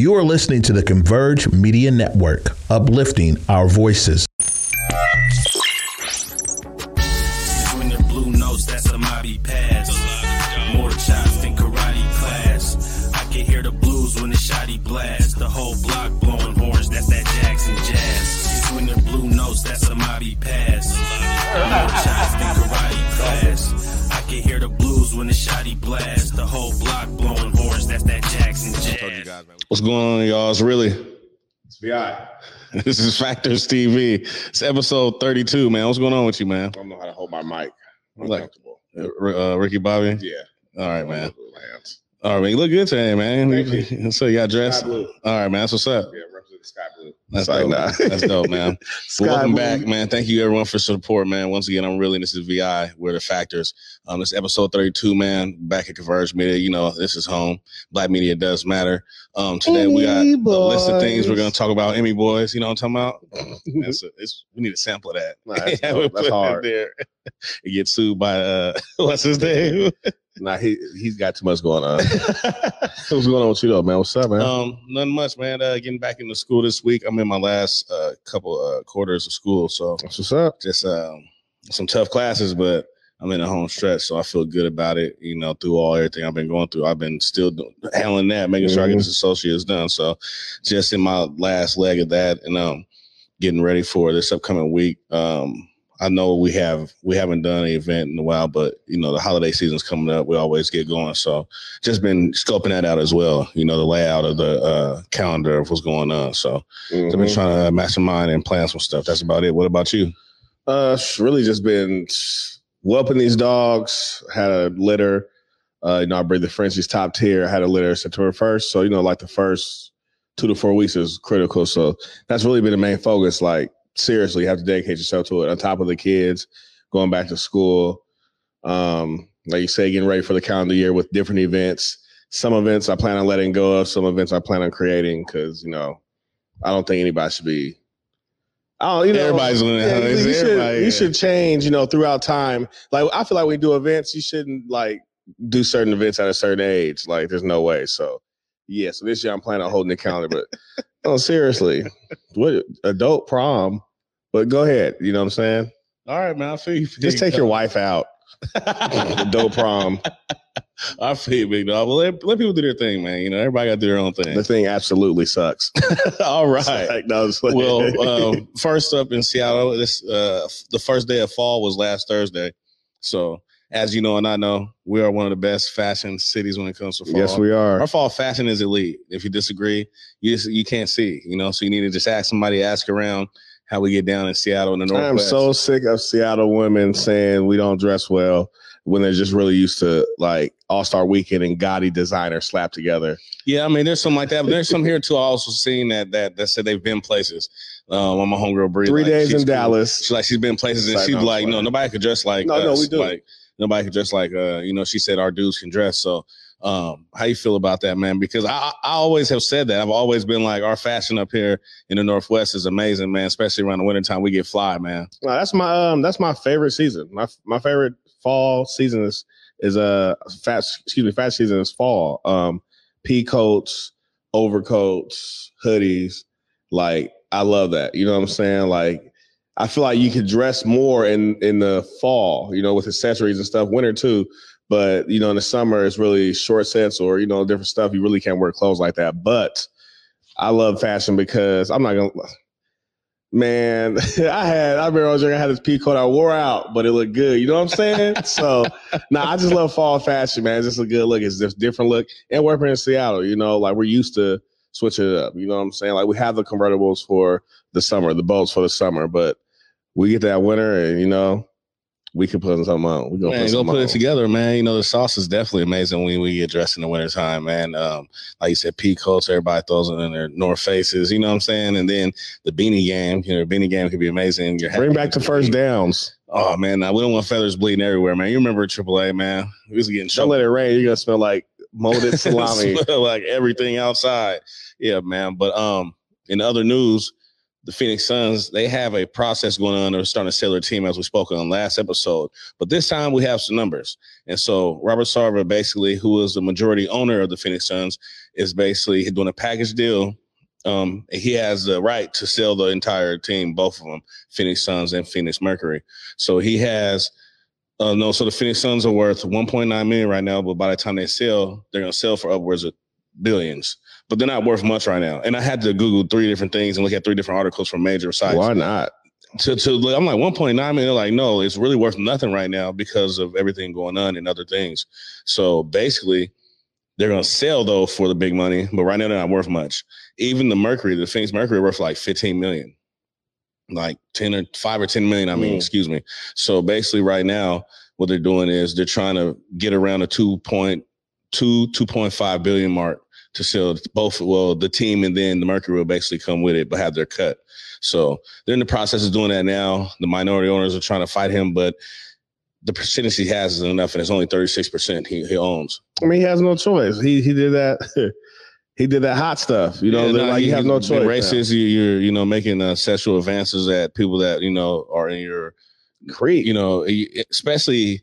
You are listening to the Converge Media Network, uplifting our voices. The blue notes, that's a Mobby pass. More chops than karate class. I can hear the blues when the shotty blast. The whole block blowing horns, that's that Jackson jazz. The blue notes, that's a pass. More than karate class. I can hear the blues when the shotty blast. The whole block blowing horns, that's that Jackson jazz. What's going on, y'all? It's really It's BI. this is Factors TV. It's episode 32, man. What's going on with you, man? I don't know how to hold my mic. Like- Uncomfortable. Uh, Ricky Bobby. yeah. All right, man. All right, man. You look good today, man. Thank So you got dressed. All right, man. That's what's up. Yeah, represent sky blue. That's Sorry, dope. nah. That's dope, man. Welcome blue. back, man. Thank you everyone for support, man. Once again, I'm really this is VI. We're the factors. Um, this episode 32, man. Back at Converge Media. You know, this is home. Black media does matter. Um, today we got a list of things we're gonna talk about. Emmy boys, you know what I'm talking about? That's a, it's, we need a sample of that. Nah, that's Yeah, That's put it hard. There. It gets sued by uh, what's his name? Nah, he he's got too much going on. What's going on with you though, man? What's up, man? Um, nothing much, man. Uh, getting back into school this week. I'm in my last uh, couple uh, quarters of school, so That's what's up. just um, some tough classes, but I'm in a home stretch, so I feel good about it. You know, through all everything I've been going through, I've been still handling that, making sure I get Mhm. this associates done. So, just in my last leg of that, and um, getting ready for this upcoming week. Um, I know we have we haven't done an event in a while, but you know the holiday season's coming up. We always get going, so just been scoping that out as well. You know the layout of the uh, calendar of what's going on. So I've been Mhm. trying to mastermind and plan some stuff. That's about it. What about you? Uh, really just been whelping these dogs. Had a litter. Uh, you know, I breed the Frenchies top tier. I had a litter September first, so you know, like the first two to four weeks is critical. So that's really been the main focus. Like seriously, you have to dedicate yourself to it. On top of the kids going back to school, um, like you say, getting ready for the calendar year with different events. Some events I plan on letting go of. Some events I plan on creating because you know, I don't think anybody should be. Oh, you know, Everybody's it, yeah, you, should, everybody, you yeah. should change, you know, throughout time. Like I feel like you do events, you shouldn't like do certain events at a certain age. Like there's no way. So yeah, so this year I'm planning on holding the calendar, but oh seriously, what adult prom? But go ahead, you know what I'm saying? All right, man. I feel you. Just take your wife out. Adult prom. I feel you, big dog. Well, let, let people do their thing, man. You know, everybody got to do their own thing. The thing. thing absolutely sucks. All right. Like, no, well, um, first up in Seattle, this uh, the first day of fall was last Thursday. So, as you know and I know, we are one of the best fashion cities when it comes to fall. yes, we are. Our fall fashion is elite. If you disagree, you just, you can't see. You know, so you need to just ask somebody, ask around how we get down in Seattle in the north. I am so sick of Seattle women saying we don't dress well when they're just really used to like All Star Weekend and gaudy designer slapped together. Yeah, I mean, there's some like that, but there's some here too. I also seen that that that said they've been places. Um, on my homegirl Bree, Three like, days in cool. Dallas. She's like she's been places and Like, she's no, like, no, nobody could dress like No, no, we do. Like nobody could dress like uh, you know, she said our dudes can dress. So um, how you feel about that, man? Because I I always have said that. I've always been like our fashion up here in the Northwest is amazing, man. Especially around the wintertime, we get fly, man. No, that's my um that's my favorite season. My my favorite fall season is is uh fast excuse me, fast season is fall. Um pea coats, overcoats, hoodies. Like I love that. You know what I'm saying? Like I feel like you could dress more in in the fall, you know, with accessories and stuff, winter too. But you know, in the summer it's really short sets or you know, different stuff. You really can't wear clothes like that. But I love fashion because I'm not gonna Man, I had I remember I was young, I had this pea coat I wore out, but it looked good. You know what I'm saying? so nah, I just love fall fashion, man. It's just a good look. It's just different look. And working in Seattle, you know, like we're used to switching it up. You know what I'm saying? Like we have the convertibles for the summer, the boats for the summer, but we get that winter and you know, we can put something on. We gonna Man, put go put on. it together, man. You know, the sauce is definitely amazing when we get dressed in the wintertime, man. Um, like you said, pea coats, everybody throws it in their North Faces, you know what I'm saying? And then the beanie game, you know, the beanie game could be amazing. Bring back the first downs. Oh man, we don't want feathers bleeding everywhere, man. You remember AAA, man? We was getting Don't let it rain. You're gonna smell like molded salami. Like everything outside. Yeah, man. But um, in other news, the Phoenix Suns, they have a process going on. They're starting to sell their team as we spoke on last episode. But this time we have some numbers. And so Robert Sarver, basically, who is the majority owner of the Phoenix Suns, is basically doing a package deal. Um, he has the right to sell the entire team, both of them, Phoenix Suns and Phoenix Mercury. So he has uh, no, so the Phoenix Suns are worth 1.9 million right now, but by the time they sell, they're going to sell for upwards of billions. But they're not worth much right now. And I had to Google three different things and look at three different articles from major sites. Why not? To, to I'm like 1.9 million. They're like, no, it's really worth nothing right now because of everything going on and other things. So basically, they're going to sell though for the big money, but right now they're not worth much. Even the Mercury, the Phoenix Mercury, worth like 15 million like 10 or 5 or 10 million i mean Mm. excuse me so basically right now what they're doing is they're trying to get around a 2.2 2.5 billion mark to sell both well the team and then the mercury will basically come with it but have their cut so they're in the process of doing that now the minority owners are trying to fight him but the percentage he has is enough and it's only 36% he, he owns I mean, he has no choice. He he did that. he did that hot stuff. You know, Yeah, they're no, like you have no choice. racist you- you're you know making uh, sexual advances at people that you know are in your Creep. you know, especially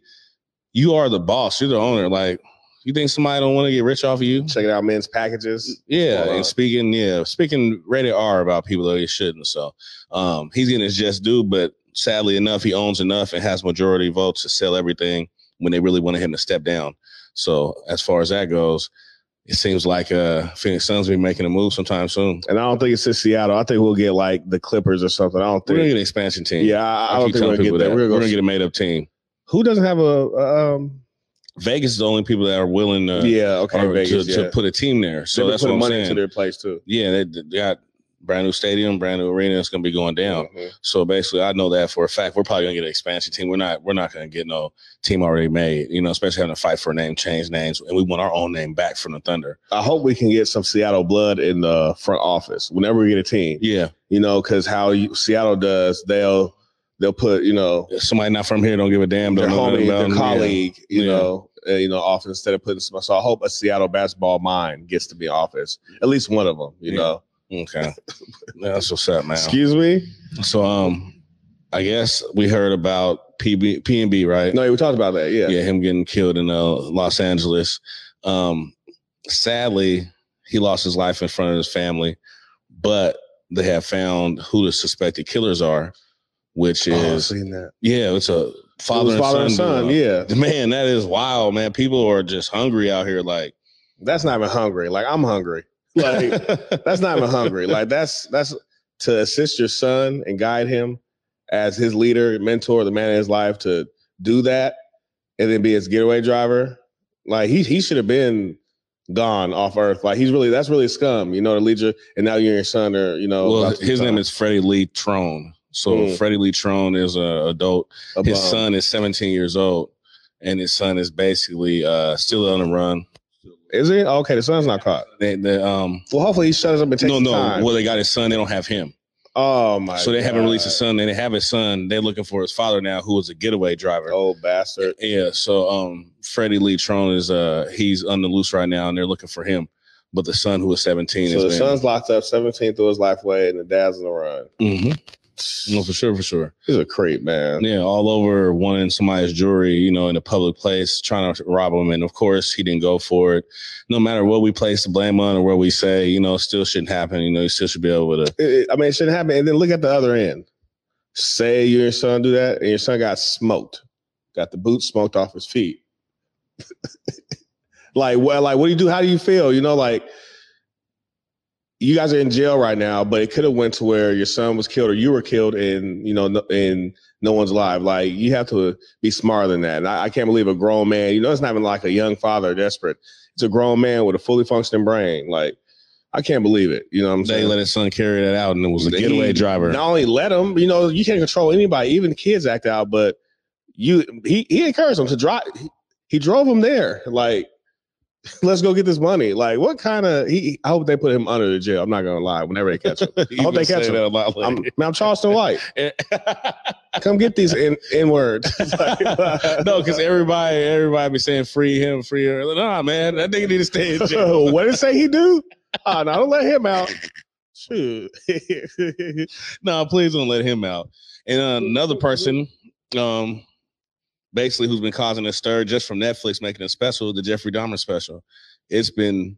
you are the boss, you're the owner. Like, you think somebody don't want to get rich off of you? checking out men's packages. Yeah, and speaking, yeah, speaking rated R about people that he shouldn't. So, um, he's getting his just due, but sadly enough, he owns enough and has majority votes to sell everything when they really wanted him to step down. So, as far as that goes, it seems like uh Phoenix Suns will be making a move sometime soon. And I don't think it's in Seattle. I think we'll get like the Clippers or something. I don't think We're gonna get an expansion team. Yeah, I, I I, don't think we're gonna get that that. we're We're gonna, gonna get a made up team. Who doesn't have a um? Vegas is the only people that are willing to yeah, okay, or Vegas. to, yeah. to put a team there. So They've that's what I'm money saying. into their place too. yeah, they, they got brand new stadium, brand new arena. It's gonna be going down. Mhm. So basically, I know that for a fact. We're probably gonna get an expansion team. We're not. We're not gonna get no team already made. You know, especially having to fight for a name, change names, and we want our own name back from the Thunder. I hope we can get some Seattle blood in the front office whenever we get a team. Yeah, You know, because how you, Seattle does, they'll they'll put you know somebody not from here don't give a damn. their Don't know homie, their them, yeah. colleague, you Yeah. know, uh, you know, office instead of putting. some- So I hope a Seattle basketball mind gets to be office, at least one of them. You Yeah. know, Okay, that's what's up, man. excuse me. So um, I guess we heard about PB PNB, right? No, we talked about that. Yeah, yeah, him getting killed in uh, Los Angeles. Um, sadly, he lost his life in front of his family, but they have found who the suspected killers are, which Oh, is yeah, it's a father, It and, father and son. son. Yeah, man, that is wild, man. People are just hungry out here, like that's not even hungry. Like I'm hungry. Like that's not even hungry. Like that's that's to assist your son and guide him as his leader, mentor, the man in his life to do that, and then be his getaway driver. Like he he should have been gone off Earth. Like he's really that's really scum. You know, to lead you, and now you and your son are you know. well, his name is Freddie Lee Trone. So Mm. Freddie Lee Trone is a adult. a His son is 17 years old, and his son is basically uh, still on the run. is it okay? The son's not caught. They, they, um, Well, hopefully he shuts up and takes no, no. time. Well, they got his son. They don't have him. oh my! so they haven't released his God. son. They have his son. They're looking for his father now, who was a getaway driver. Oh bastard! Yeah. So um, Freddie Lee Trone is uh he's on the loose right now, and they're looking for him. But the son, who was 17, So the is son's locked up, 17 through his life way, and the dad's on the run. hmm No, for sure, for sure. He's a creep, man. Yeah, all over wanting somebody's jewelry, you know, in a public place, trying to rob him. And of course, he didn't go for it. No matter what we place the blame on or what we say, you know, still shouldn't happen. You know, you still should be able to. It- it- I mean, it shouldn't happen. And then look at the other end. Say your son do that, and your son got smoked, got the boots smoked off his feet. like, well, like, what do you do? How do you feel? You know, like, you guys are in jail right now, but it could have went to where your son was killed or you were killed, and you know, no, and no one's alive. Like, you have to be smarter than that. And I, I can't believe a grown man. You know, it's not even like a young father desperate. It's a grown man with a fully functioning brain. Like, I can't believe it. You know what I'm They saying? let his son carry that out, and it was a He getaway driver. Not only let him, you know, you can't control anybody, even the kids act out, but you he he encouraged them to drive. He, he drove him there. Like, let's go get this money. Like, what kind of he I hope they put him under the jail. I'm not gonna lie, whenever they catch him. You hope they catch him. I'm, I'm Charleston White. Come get these in, in words. no, because everybody, everybody be saying free him, free her. Like, Nah, man, that nigga need to stay in jail. what did it say he do? Oh, no, don't let him out. Shoot. no, please don't let him out. And uh, another person, um, basically who's been causing a stir just from Netflix making a special, the Jeffrey Dahmer special. It's been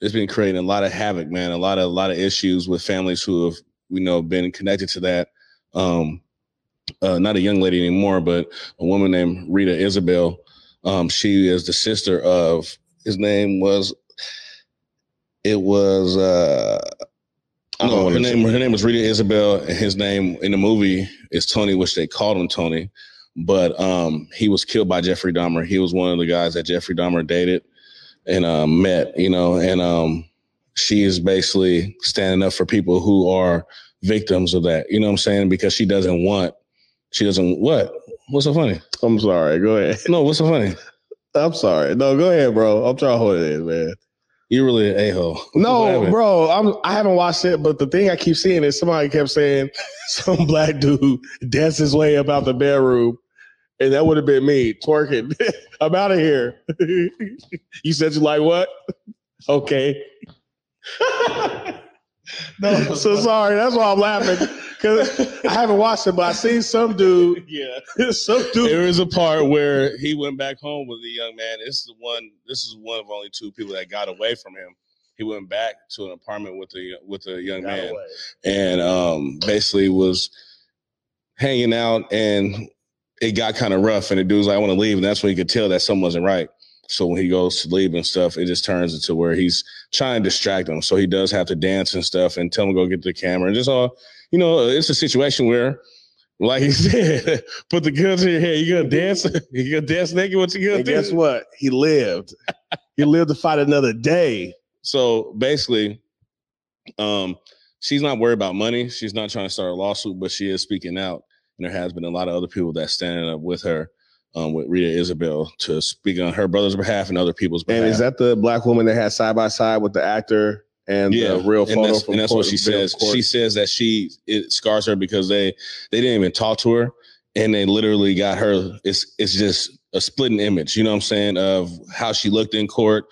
it's been creating a lot of havoc, man. A lot of a lot of issues with families who have you know been connected to that. Um, uh, not a young lady anymore, but a woman named Rita Isbell. Um, she is the sister of his name was it was uh I don't no, her name her name was Rita Isbell, and his name in the movie is Tony, which they called him Tony. But um, he was killed by Jeffrey Dahmer. He was one of the guys that Jeffrey Dahmer dated and um, met, you know, and um, she is basically standing up for people who are victims of that. You know what I'm saying? Because she doesn't want, she doesn't what? What's so funny? I'm sorry. Go ahead. No, what's so funny? I'm sorry. No, go ahead, bro. I'm trying to hold it in, man. You're really an a hole. No, bro, I'm I haven't watched it, but the thing I keep seeing is somebody kept saying some black dude danced his way about the bedroom, and that would have been me twerking. I'm out of here. you said you like what? Okay. no, so sorry. That's why I'm laughing because I haven't watched it, but I seen some dude. Yeah. Some dude. There is a part where he went back home with a young man. This is the one. This is one of only two people that got away from him. He went back to an apartment with a with a young got man, away. and um, basically was hanging out, and it got kind of rough. And the dude's like, "I want to leave," and that's when he could tell that something wasn't right. So when he goes to leave and stuff, it just turns into where he's trying to distract him. So he does have to dance and stuff, and tell him to go get the camera, and just all you know, it's a situation where. Like he said, put the guns in your head. You gonna dance? You gonna dance naked? What you gonna And do? guess what? He lived. he lived to fight another day. So basically, um, she's not worried about money. She's not trying to start a lawsuit, but she is speaking out. And there has been a lot of other people that standing up with her, um, with Rita Isbell to speak on her brother's behalf and other people's behalf. And is that the black woman that had side by side with the actor and yeah, the real and photo that's, from and that's court- what she says. court? She says that she it scars her because they they didn't even talk to her, and they literally got her. It's it's just a splitting image. You know what I'm saying of how she looked in court,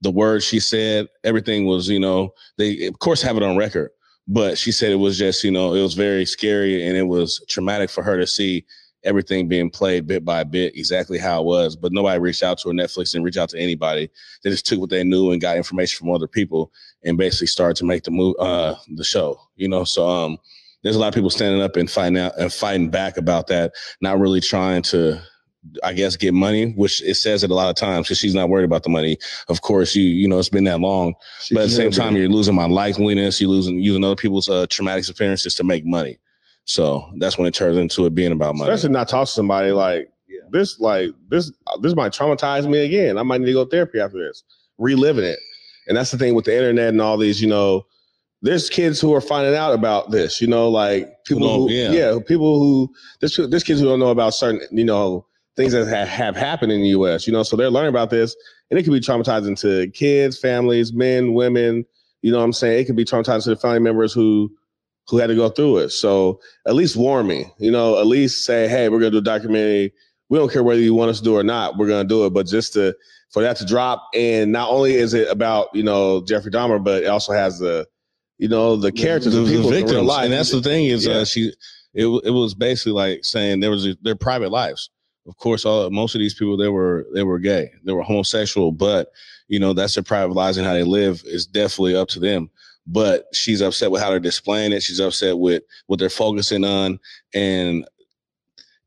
the words she said, everything was you know they of course have it on record, but she said it was just you know it was very scary and it was traumatic for her to see everything being played bit by bit exactly how it was. But nobody reached out to her netflix didn't reach out to anybody. They just took what they knew and got information from other people and basically started to make the move uh the show you know? So um there's a lot of people standing up and fighting out and fighting back about that not really trying to i guess get money which it says it a lot of times because she's not worried about the money of course you you know it's been that long She- but at the same time you're losing my likeliness you're losing using other people's uh, traumatic experiences to make money so that's when it turns into it being about money especially not talk to somebody like this, like this, this might traumatize me again. I might need to go to therapy after this, reliving it. And that's the thing with the internet and all these, you know, there's kids who are finding out about this, you know, like people Who who, yeah. yeah. people who, there's, there's kids who don't know about certain, you know, things that have, have happened in the U.S., you know, so they're learning about this and it can be traumatizing to kids, families, men, women, you know what I'm saying? It can be traumatizing to the family members who, who had to go through it. So at least warn me, you know, at least say, hey, we're gonna do a documentary. We don't care whether you want us to do it or not, we're gonna do it. But just to for that to drop, and not only is it about you know Jeffrey Dahmer, but it also has the you know the characters the, of the people in real life. and that's the thing is Yeah. uh, she it, it was basically like saying there was a, their private lives of course all most of these people they were they were gay. They were homosexual but you know that's their private lives and how they live is definitely up to them. But she's upset with how they're displaying it. She's upset with what they're focusing on. And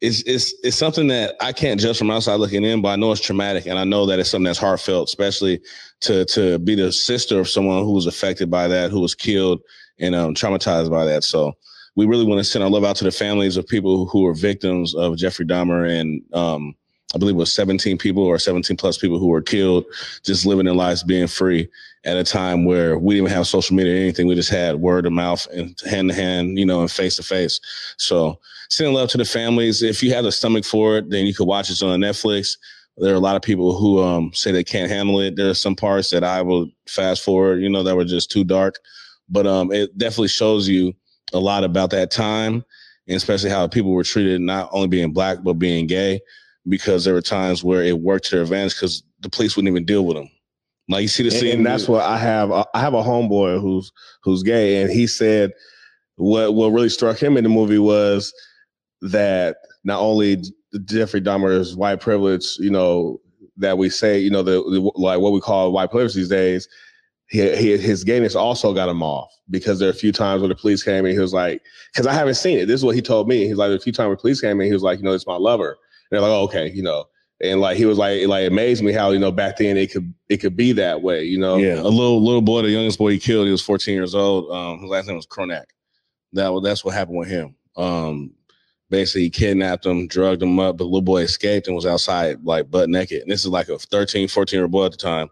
it's it's it's something that I can't judge from outside looking in, but I know it's traumatic, and I know that it's something that's heartfelt, especially to to be the sister of someone who was affected by that, who was killed and um, traumatized by that. So we really want to send our love out to the families of people who were victims of Jeffrey Dahmer and um, I believe it was 17 people or 17 plus people who were killed, just living their lives being free at a time where we didn't have social media or anything. We just had word of mouth and hand to hand, you know, and face to face. So sending love to the families. If you have the stomach for it, then you could watch it on Netflix. There are a lot of people who um, say they can't handle it. There are some parts that I will fast forward, you know, that were just too dark. But um, it definitely shows you a lot about that time, and especially how people were treated, not only being black but being gay, because there were times where it worked to their advantage because the police wouldn't even deal with them. Like you see the and, scene, and that's what I have. Uh, I have a homeboy who's who's gay, and he said what what really struck him in the movie was that not only Jeffrey Dahmer's white privilege, you know, that we say, you know, the, the like what we call white privilege these days, he, he, his gayness also got him off because there are a few times when the police came and he was like, because I haven't seen it. This is what he told me. He's like, a few times when the police came in, he was like, you know, it's my lover. And they're like, oh, okay, you know, and like he was like, it like amazed me how you know back then it could it could be that way, you know. Yeah, a little little boy, the youngest boy he killed, he was 14 years old. Um, his last name was Cronak. That was that's what happened with him. Um, basically he kidnapped him, drugged him up, but the little boy escaped and was outside like butt naked. And this is like a 13, 14 year old boy at the time.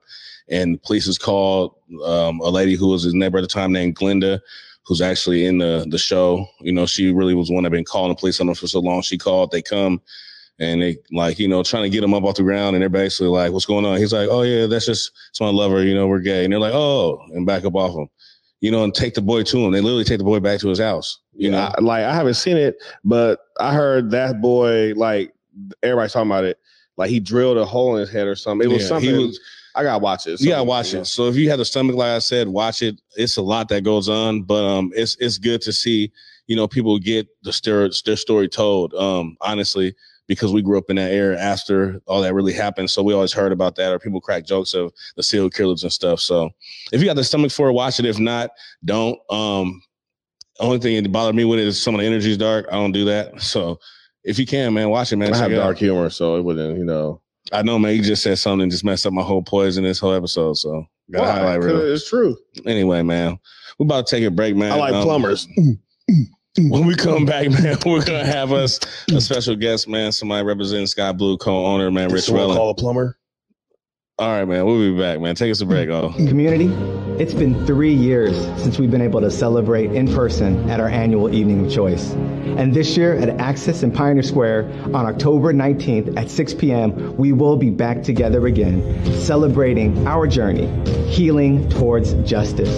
And the police was called um, a lady who was his neighbor at the time named Glenda, who's actually in the the show. You know, she really was one that been calling the police on him for so long. She called, they come and they like, you know, trying to get him up off the ground and they're basically like, What's going on? He's like, Oh yeah, that's just it's my lover, you know, we're gay. And they're like, Oh, and back up off him. You know, and take the boy to him. They literally take the boy back to his house. You know, I, like I haven't seen it, but I heard that boy like everybody's talking about it. Like he drilled a hole in his head or something. It was Yeah, something. he was- I gotta watch it. you gotta watch it. So if you have the stomach, like I said, watch it. It's a lot that goes on, but um, it's it's good to see you know people get the story their story told. Um, honestly, because we grew up in that era after all that really happened, so we always heard about that, or people crack jokes of the serial killers and stuff. So if you got the stomach for it, watch it. If not, don't. Um, only thing that bothered me with it is some of the energy is dark. I don't do that. So if you can, man, watch it, man. I have it out. dark humor, so it wouldn't, you know. I know, man. You just said something and just messed up my whole poison this whole episode. So got Why? highlight reel. It's true. Anyway, man, we're about to take a break, man. I like Um, plumbers. When we come back, man, we're gonna have us a special guest, man. Somebody representing Sky Blue co-owner, man, Rich Rellan. call a plumber. All right, man, we'll be back, man. Take us a break, oh. Community, it's been three years since we've been able to celebrate in person at our annual Evening of Choice. And this year at Axis in Pioneer Square on October 19th at 6 p.m., we will be back together again, celebrating our journey, healing towards justice.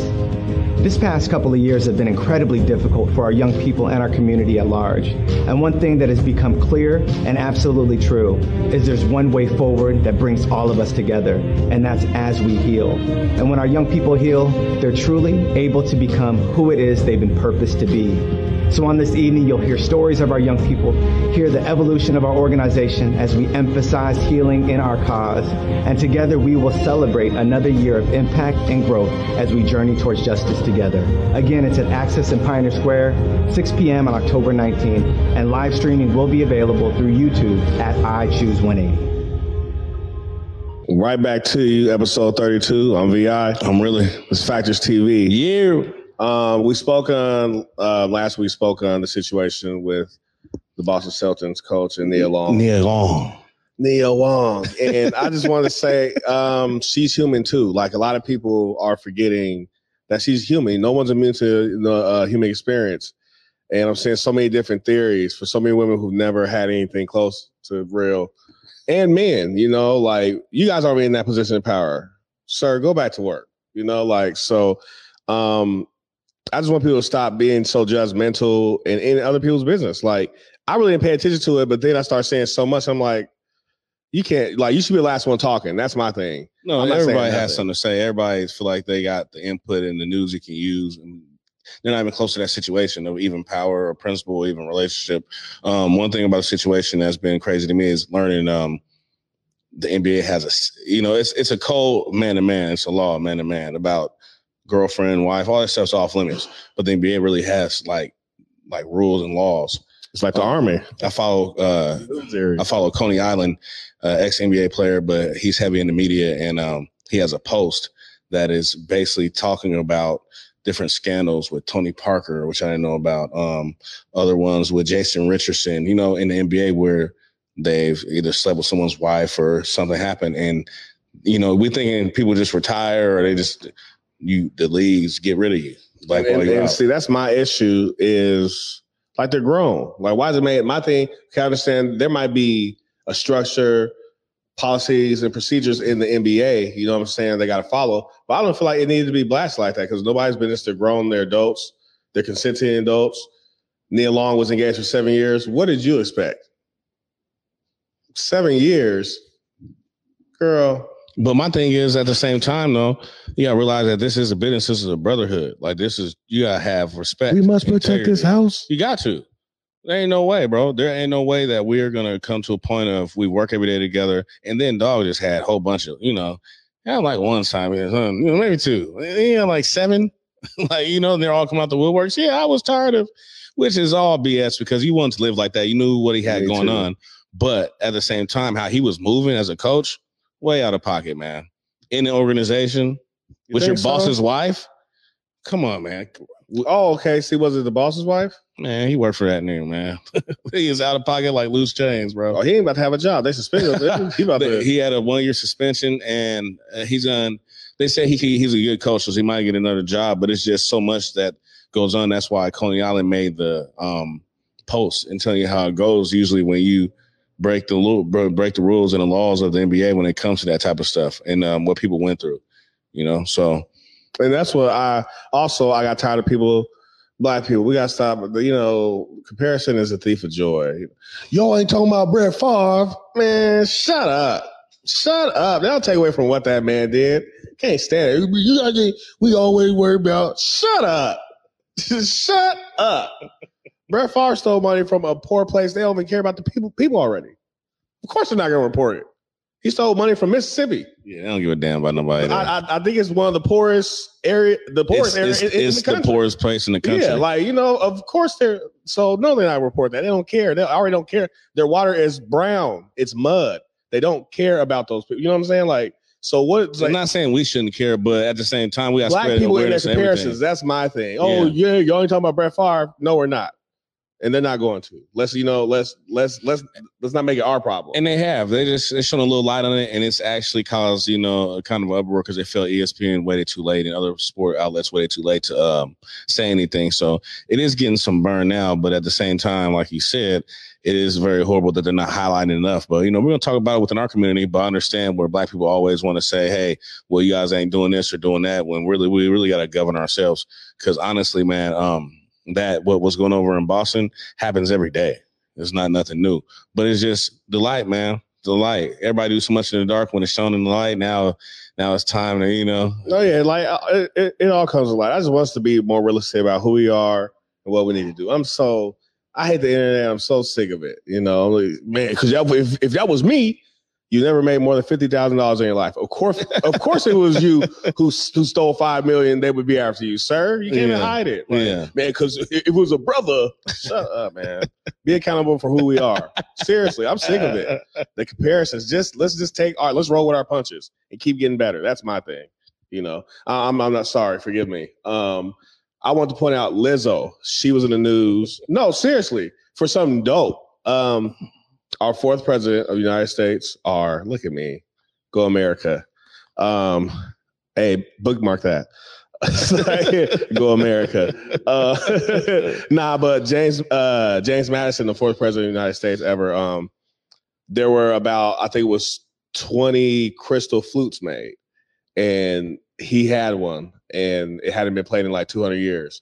This past couple of years have been incredibly difficult for our young people and our community at large. And one thing that has become clear and absolutely true is there's one way forward that brings all of us together, and that's as we heal. And when our young people heal, they're truly able to become who it is they've been purposed to be. So on this evening, you'll hear stories of our young people, hear the evolution of our organization as we emphasize healing in our cause. And together we will celebrate another year of impact and growth as we journey towards justice together. Again, it's at Axis in Pioneer Square, 6 p.m. on October 19th, and live streaming will be available through YouTube at I Choose 180. Right back to you, episode 32 I'm VI. I'm really It's Factors TV. yeah. Um, we spoke on uh, last week. Spoke on the situation with the Boston Celtics coach and Nia Long. Yeah, long. Nia Long, and I just want to say um, she's human too. Like a lot of people are forgetting that she's human. No one's immune to the uh, human experience, and I'm seeing so many different theories for so many women who've never had anything close to real, and men. You know, like you guys are in that position of power, sir. Go back to work. You know, like so. Um, I just want people to stop being so judgmental and in other people's business. Like I really didn't pay attention to it, but then I start saying so much. I'm like, you can't like you should be the last one talking. That's my thing. No, I'm everybody has something to say. Everybody feel like they got the input and the news you can use. And they're not even close to that situation of even power or principle, or even relationship. Um, one thing about the situation that's been crazy to me is learning um, the NBA has a you know, it's it's a cold man to man. It's a law man to man about girlfriend, wife, all that stuff's off limits. But the NBA really has like like rules and laws. It's like the army. I follow uh, I follow Coney Island, uh, ex NBA player, but he's heavy in the media, and um, he has a post that is basically talking about different scandals with Tony Parker, which I didn't know about. Um, other ones with Jason Richardson, you know, in the NBA where they've either slept with someone's wife or something happened, and you know, we thinking people just retire or they just you the leagues get rid of you. Like, and, and see, that's my issue. Is like they're grown. Like, why is it made? My thing. Can I understand? There might be a structure, policies, and procedures in the NBA. You know what I'm saying? They got to follow. But I don't feel like it needed to be blasted like that because nobody's been this. They're grown. They're adults. They're consenting adults. Nia Long was engaged for seven years. What did you expect? Seven years, girl. But my thing is, at the same time, though, you gotta realize that this is a business. This is a brotherhood. Like this is you gotta have respect. We must protect integrity. this house. You got to. There ain't no way, bro. There ain't no way that we're gonna come to a point of we work every day together, and then dog just had a whole bunch of, you know, yeah, like one time, you know, maybe two, yeah, like seven, like you know, and they're all come out the woodworks. Yeah, I was tired of, which is all BS because you wanted to live like that. You knew what he had Me going too. on, but at the same time, how he was moving as a coach, way out of pocket, man. In the organization You with your so? boss's wife, come on, man. Oh, okay. See, was it the boss's wife? Man, he worked for that nigga, man. he is out of pocket like loose chains, bro. Oh, he ain't about to have a job. They suspended him. He about to. he had a one year suspension, and uh, he's on. They say he he- he's a good coach, so he might get another job. But it's just so much that goes on. That's why Coney Island made the um, post and telling you how it goes. Usually, when you break the break the rules and the laws of the NBA when it comes to that type of stuff, and um, what people went through, you know. So and that's what I also I got tired of people, black people. We got to stop. You know, comparison is a thief of joy. Y'all ain't talking about Brett Favre, man. Shut up, shut up. That'll take away from what that man did. Can't stand it. You we always worry about. Shut up, shut up. Brett Favre stole money from a poor place. They don't even care about the people. People already. Of course, they're not going to report it. He stole money from Mississippi. yeah, they don't give a damn about nobody. I, I, I think it's one of the poorest area, the poorest it's area it's, in, in it's the the, poorest place in the country. Yeah, like you know, of course they're so no, they're not report that. They don't care. They already don't care. Their water is brown. It's mud. They don't care about those people. You know what I'm saying? Like, so what? I'm Like, not saying we shouldn't care, but at the same time, we got black spread people in their awareness of everything. comparisons. That's my thing. Oh yeah. y'all ain't talking about Brett Favre. No, we're not, and they're not going to. Let's you know, let's let's let's let's not make it our problem. And they have. They just they shone a little light on it, and it's actually caused you know a kind of uproar because they felt ESPN waited too late and other sport outlets waited too late to um, say anything. So it is getting some burn now, but at the same time, like you said, it is very horrible that they're not highlighting enough. But you know, we're gonna talk about it within our community, but I understand where black people always want to say, "Hey, well, you guys ain't doing this or doing that," when really we really got to govern ourselves. Because honestly, man, um, that what was going over in Boston happens every day. It's not nothing new but it's just the light, man. The light. Everybody do so much in the dark when it's shown in the light. Now, now it's time to you know. Oh yeah, like uh, it, it, it all comes to light. I just want us to be more realistic about who we are and what we need to do. I'm so I hate the internet. I'm so sick of it. You know, like, man, because if if that was me, you never made more than fifty thousand dollars in your life. Of course, of course, it was you who who stole five million. They would be after you, sir. You can't Yeah. hide it, Like, Yeah. man. Because it, it was a brother. Shut up, man. Be accountable for who we are. Seriously, I'm sick of it the comparisons. Just let's just take all right, let's roll with our punches and keep getting better. That's my thing. You know, I'm I'm not sorry, forgive me. Um, I want to point out Lizzo. She was in the news. No, seriously, for something dope. Um, our fourth president of the United States are look at me, go America. Um, hey, bookmark that. go America. Uh, nah, but James uh, James Madison, the fourth president of the United States ever, um, there were about I think it was 20 crystal flutes made. And he had one and it hadn't been played in like 200 years.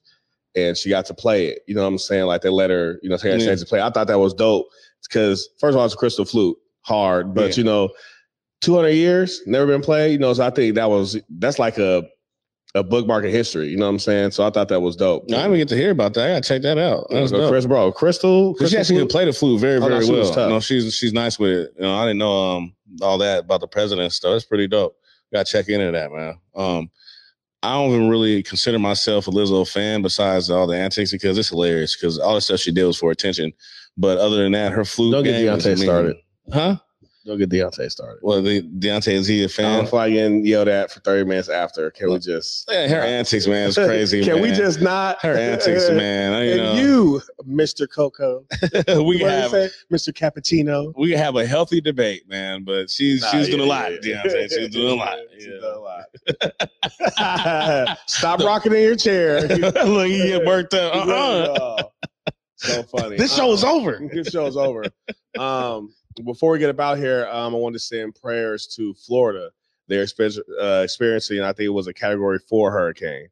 And she got to play it. You know what I'm saying? Like they let her, you know, take her Yeah. chance to play. I thought that was dope because first of all, it's a crystal flute, hard, but Yeah. you know, 200 years, never been played. You know, so I think that was that's like a a bookmark of history. You know what I'm saying? So I thought that was dope. I didn't even get to hear about that. I gotta check that out. That's dope. Chris, bro, crystal. Because she crystal actually can play the flute very, Oh, no, very well. tough. You know, she's she's nice with it. You know, I didn't know um all that about the president stuff. That's pretty dope. Got to check into that, man. Um, I don't even really consider myself a Lizzo fan besides all the antics because it's hilarious. Because all the stuff she did was for attention. But other than that, her flute Don't get Deontay started. huh? Don't get Deontay started. Well, the Deontay is he a fan? don't feel like getting yelled at for 30 minutes after. Can we just Yeah, her antics, man, is crazy. Can we just not her antics, man? I, you And know, you, Mr. Coco, we have say? Mr. Cappuccino. we can have a healthy debate, man. But she's Nah, she's doing a yeah, lot, yeah. Deontay. She's doing a lot. She's Yeah. doing a lot. Stop rocking in your chair. Look, you get worked up. Uh-uh. So funny. This show is Uh, over. this show is over. Um, before we get about here, um, I wanted to send prayers to Florida. They're uh, experiencing, I think it was a Category Four hurricane,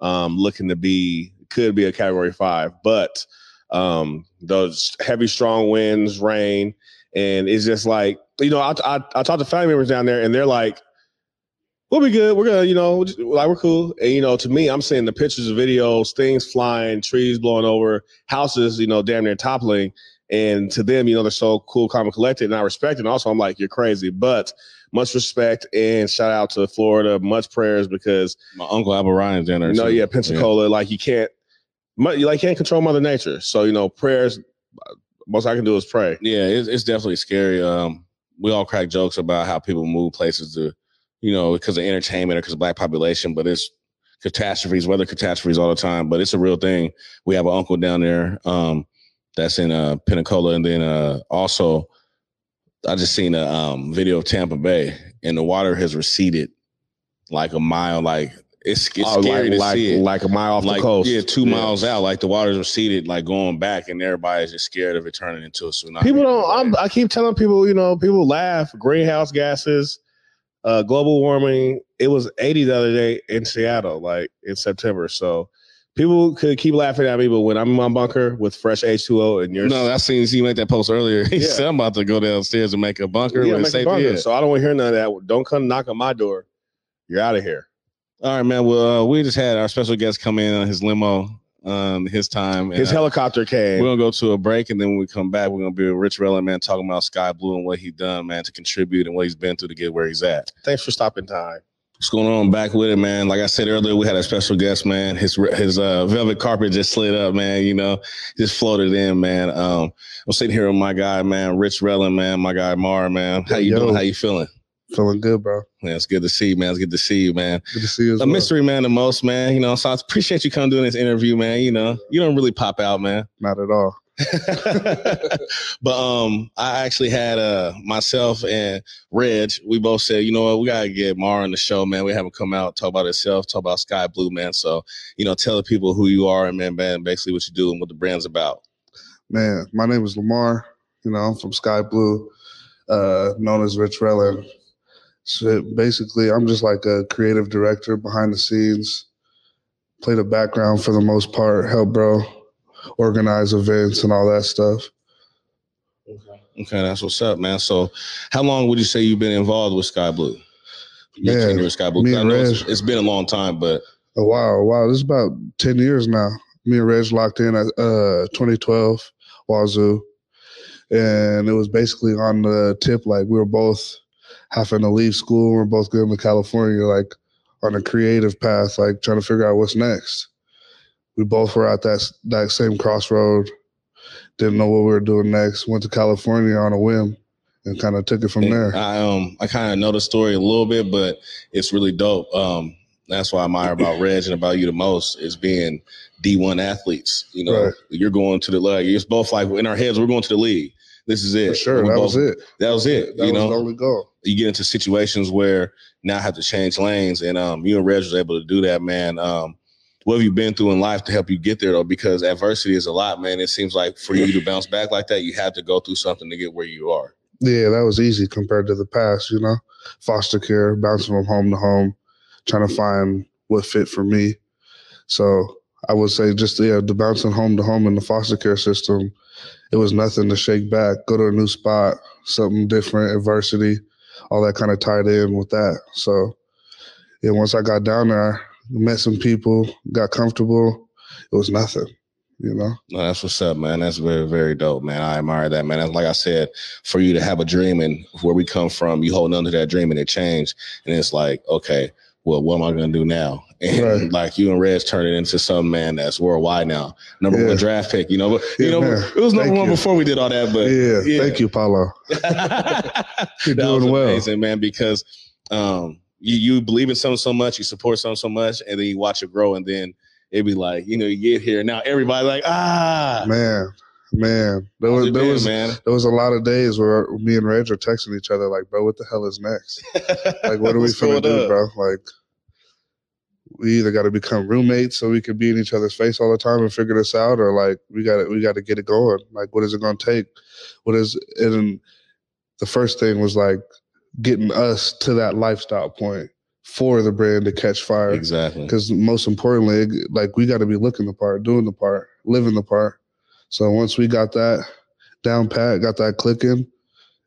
um, looking to be could be a Category Five, but um, those heavy, strong winds, rain, and it's just like you know, I, I I talked to family members down there, and they're like, We'll be good. We're gonna, you know, like we're cool. And you know, to me, I'm seeing the pictures, videos, things flying, trees blowing over, houses, you know, damn near toppling. And to them, you know, they're so cool, calm, and collected, and I respect it. And also, I'm like, you're crazy, but much respect and shout out to Florida. Much prayers because My uncle Albert Ryan's in there. no, too. yeah, Pensacola, like you can't, you like can't control Mother Nature. So you know, prayers. Most I can do is pray. Yeah, it's, it's definitely scary. Um, we all crack jokes about how people move places to, you know, because of entertainment or because of black population, but it's catastrophes, weather catastrophes all the time. But it's a real thing. We have an uncle down there um, that's in uh, Pensacola, and then uh, also I just seen a um, video of Tampa Bay, and the water has receded like a mile. Like it's, it's Oh, scary like, to like, see it. like a mile off like the coast. yeah, two miles out. Like the water's receded, like going back, and everybody's just scared of it turning into a tsunami. People don't. I'm, I keep telling people, you know, people laugh. Greenhouse gases, uh, global warming. It was 80 the other day in Seattle, like in September. So people could keep laughing at me, but when I'm in my bunker with fresh H2O and you're No, I seen you make that post earlier. He Yeah. said I'm about to go downstairs and make a bunker. yeah, make a bunker. So I don't want to hear none of that. Don't come knock on my door. You're out of here. All right, man. Well, uh, we just had our special guest come in on his limo, um, his time. His and, uh, helicopter came. We're gonna go to a break, and then when we come back, we're gonna be with Rich Rella, man, talking about Sky Blue and what he done, man, to contribute and what he's been through to get where he's at. Thanks for stopping time. What's going on? Back with it, man. Like I said earlier, we had a special guest, man. His his uh, velvet carpet just slid up, man. You know, just floated in, man. Um, I'm sitting here with my guy, man, Rich Rellin, man. My guy Mar, man. How you Yo. doing? How you feeling? Feeling good, bro. Man, it's good to see you, man. It's good to see you, man. Good to see you as A well. mystery man, the most, man. You know, so I appreciate you coming doing this interview, man. You know, you don't really pop out, man. Not at all. but um, I actually had uh myself and Reg. We both said, you know what, we gotta get Mar on the show, man. We have him come out, talk about himself, talk about Sky Blue, man. So you know, tell the people who you are and man, man, basically what you do and what the brand's about. Man, my name is Lamar. You know, I'm from Sky Blue, uh, known as Rich Rellin. So basically, I'm just like a creative director behind the scenes. Play the background for the most part, help bro organize events and all that stuff. Okay, okay, that's what's up, man. So, how long would you say you've been involved with Sky Blue? Your Man, tenure with Sky Blue. me and know it's, Reg- it's been a long time, but Oh wow, wow! This is about ten years now. Me and Reg locked in at uh 2012 Wazzu, and it was basically on the tip like we were both having to leave school. We are both going to California, like on a creative path, like trying to figure out what's next. We both were at that that same crossroad. Didn't know what we were doing next. Went to California on a whim, and kind of took it from And there. I um I kind of know the story a little bit, but it's really dope. Um, that's why I admire about Reg and about you the most is being D1 athletes. You know, Right. you're going to the league. It's both like in our heads, we're going to the league. This is it. For sure, that both- was it. That was it. That you was know, only goal. you get into situations where now I have to change lanes, and um, you and Reg was able to do that, man. Um, what have you been through in life to help you get there, though? Because adversity is a lot, man. It seems like for you to bounce back like that, you have to go through something to get where you are. Yeah, that was easy compared to the past, you know. Foster care, bouncing from home to home, trying to find what fit for me. So I would say just yeah, the bouncing home to home in the foster care system, it was nothing to shake back. Go to a new spot, something different, adversity, all that kind of tied in with that. So yeah, once I got down there, met some people, got comfortable, it was nothing, you know. No, that's what's up, man. That's very, very dope, man. I admire that, man. Like I said, for you to have a dream and where we come from, you hold on to that dream and it changed. And it's like, okay, well, what am I going to do now? And Right. like you and Reds turned it into some man that's worldwide now, number Yeah. one draft pick. You know, but you Yeah, know, man. it was number Thank one you. before we did all that. But yeah, thank you, Paulo. You're doing well. amazing, man. Because um, you you believe in something so much, you support something so much, and then you watch it grow, and then it'd be like, you know, you get here now, everybody like, ah, Man, man, there was there been, was man. there was a lot of days where me and Reg are texting each other like, bro, what the hell is next? Like, what are we finna do, up? bro? Like, we either got to become roommates so we can be in each other's face all the time and figure this out, or like we got to we got to get it going. Like, what is it going to take? What is and the first thing was like getting us to that lifestyle point for the brand to catch fire Exactly. because most importantly, like we got to be looking the part, doing the part, living the part. So once we got that down pat, got that clicking,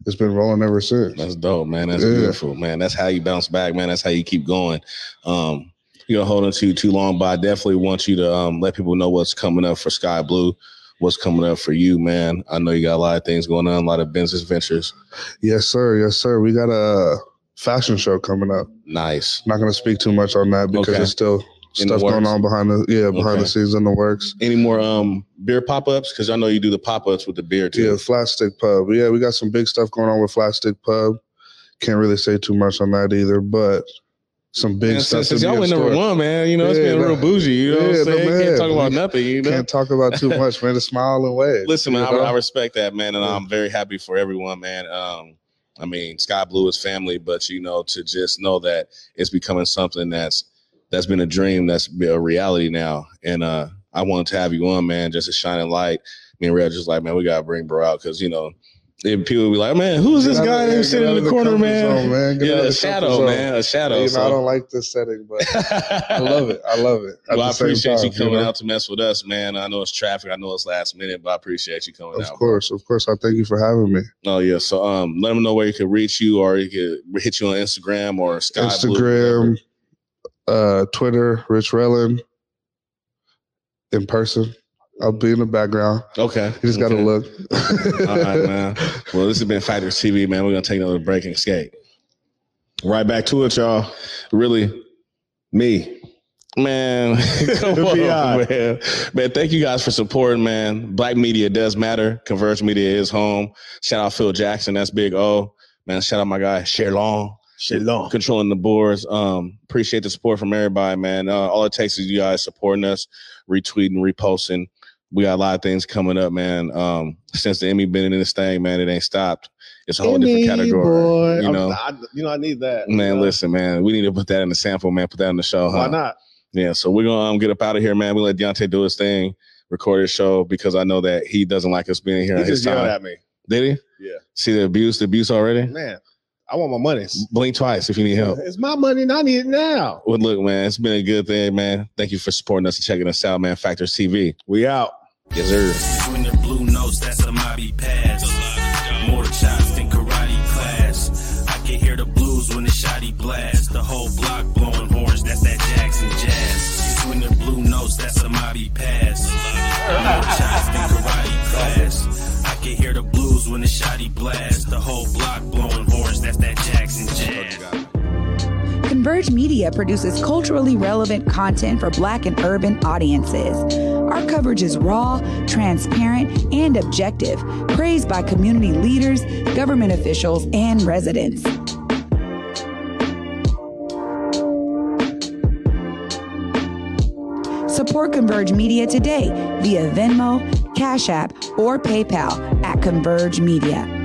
it's been rolling ever since. That's dope, man. That's Yeah. beautiful, man. That's how you bounce back, man. That's how you keep going. Um, you know, holding to hold on to you too long, but I definitely want you to um, let people know what's coming up for Sky Blue, what's coming up for you, man. I know you got a lot of things going on, a lot of business ventures. Yes, sir. Yes, sir. We got a fashion show coming up. Nice. Not going to speak too much on that because Okay. there's still stuff going on behind the yeah behind Okay. the scenes in the works. Any more um beer pop ups? Because I know you do the pop ups with the beer too. Yeah, Flatstick Pub. Yeah, we got some big stuff going on with Flatstick Pub. Can't really say too much on that either, but some big Man, stuff. since, y'all went number one, man, you know, it's Yeah, been real bougie. You know what I'm saying? Can't man. talk about nothing, you know? Can't talk about too much, man. Just smile and wave. Listen, man. I, I respect that, man, and Yeah. I'm very happy for everyone, man. Um, I mean, Sky Blue is family, but you know, to just know that it's becoming something that's that's been a dream, that's a reality now, and uh, I wanted to have you on, man, just a shining light. Me and Red just like, man, we gotta bring bro out because you know. If people be like, man, who's this guy who's sitting in the the corner, man? zone, man. Yeah, a shadow, zone. man, a shadow. you know, so- I don't like this setting, but I love it. I love it. At well, I appreciate you time, coming know? out to mess with us, man. I know it's traffic. I know it's last minute, but I appreciate you coming Of out. Of course, of course. I thank you for having me. Oh yeah. So um, let them know where you can reach you, or you can hit you on Instagram or Sky Blue, Instagram, uh, Twitter, Rich Rellin. In person, I'll be in the background. Okay. You just got to look. All right, man. Well, this has been Factors TV, man. We're gonna take another break and skate. Right back to it, y'all. Really, Me. man. Come on, man. Man, thank you guys for supporting, man. Black media does matter. Converge Media is home. Shout out Phil Jackson. That's Big O. Man, shout out my guy Sherlong. Shalom. controlling the boards. Um, appreciate the support from everybody, man. Uh, all it takes is you guys supporting us, retweeting, reposting. We got a lot of things coming up, man. Um, since the Emmy been in this thing, man, it ain't stopped. It's a whole different category. You know, I, you know, I need that. man. Listen, man, we need to put that in the sample, man. Put that in the show. Why not? Yeah. So we're gonna um, get up out of here, man. We let Deontay do his thing, record his show because I know that he doesn't like us being here. He just yelled at me. Did he? Yeah. See the abuse, the abuse already. Man, I want my money. Blink twice if you need help. It's my money and I need it now. Well, look, man, it's been a good thing, man. Thank you for supporting us and checking us out, man. Factors TV. We out. Yes, sir. When the blue notes, that's a mobby pass. More chops than karate class. I can hear the blues when the shotty blast. The whole block blowing horns, that's that Jackson jazz. When the blue notes, that's a mobby pass. More chops than karate class. I can hear the blues when the shotty blast. The whole block blowing horns, that's that Jackson jazz. Converge Media produces culturally relevant content for Black and urban audiences. Our coverage is raw, transparent, and objective, praised by community leaders, government officials, and residents. Support Converge Media today via Venmo, Cash App, or PayPal at Converge Media.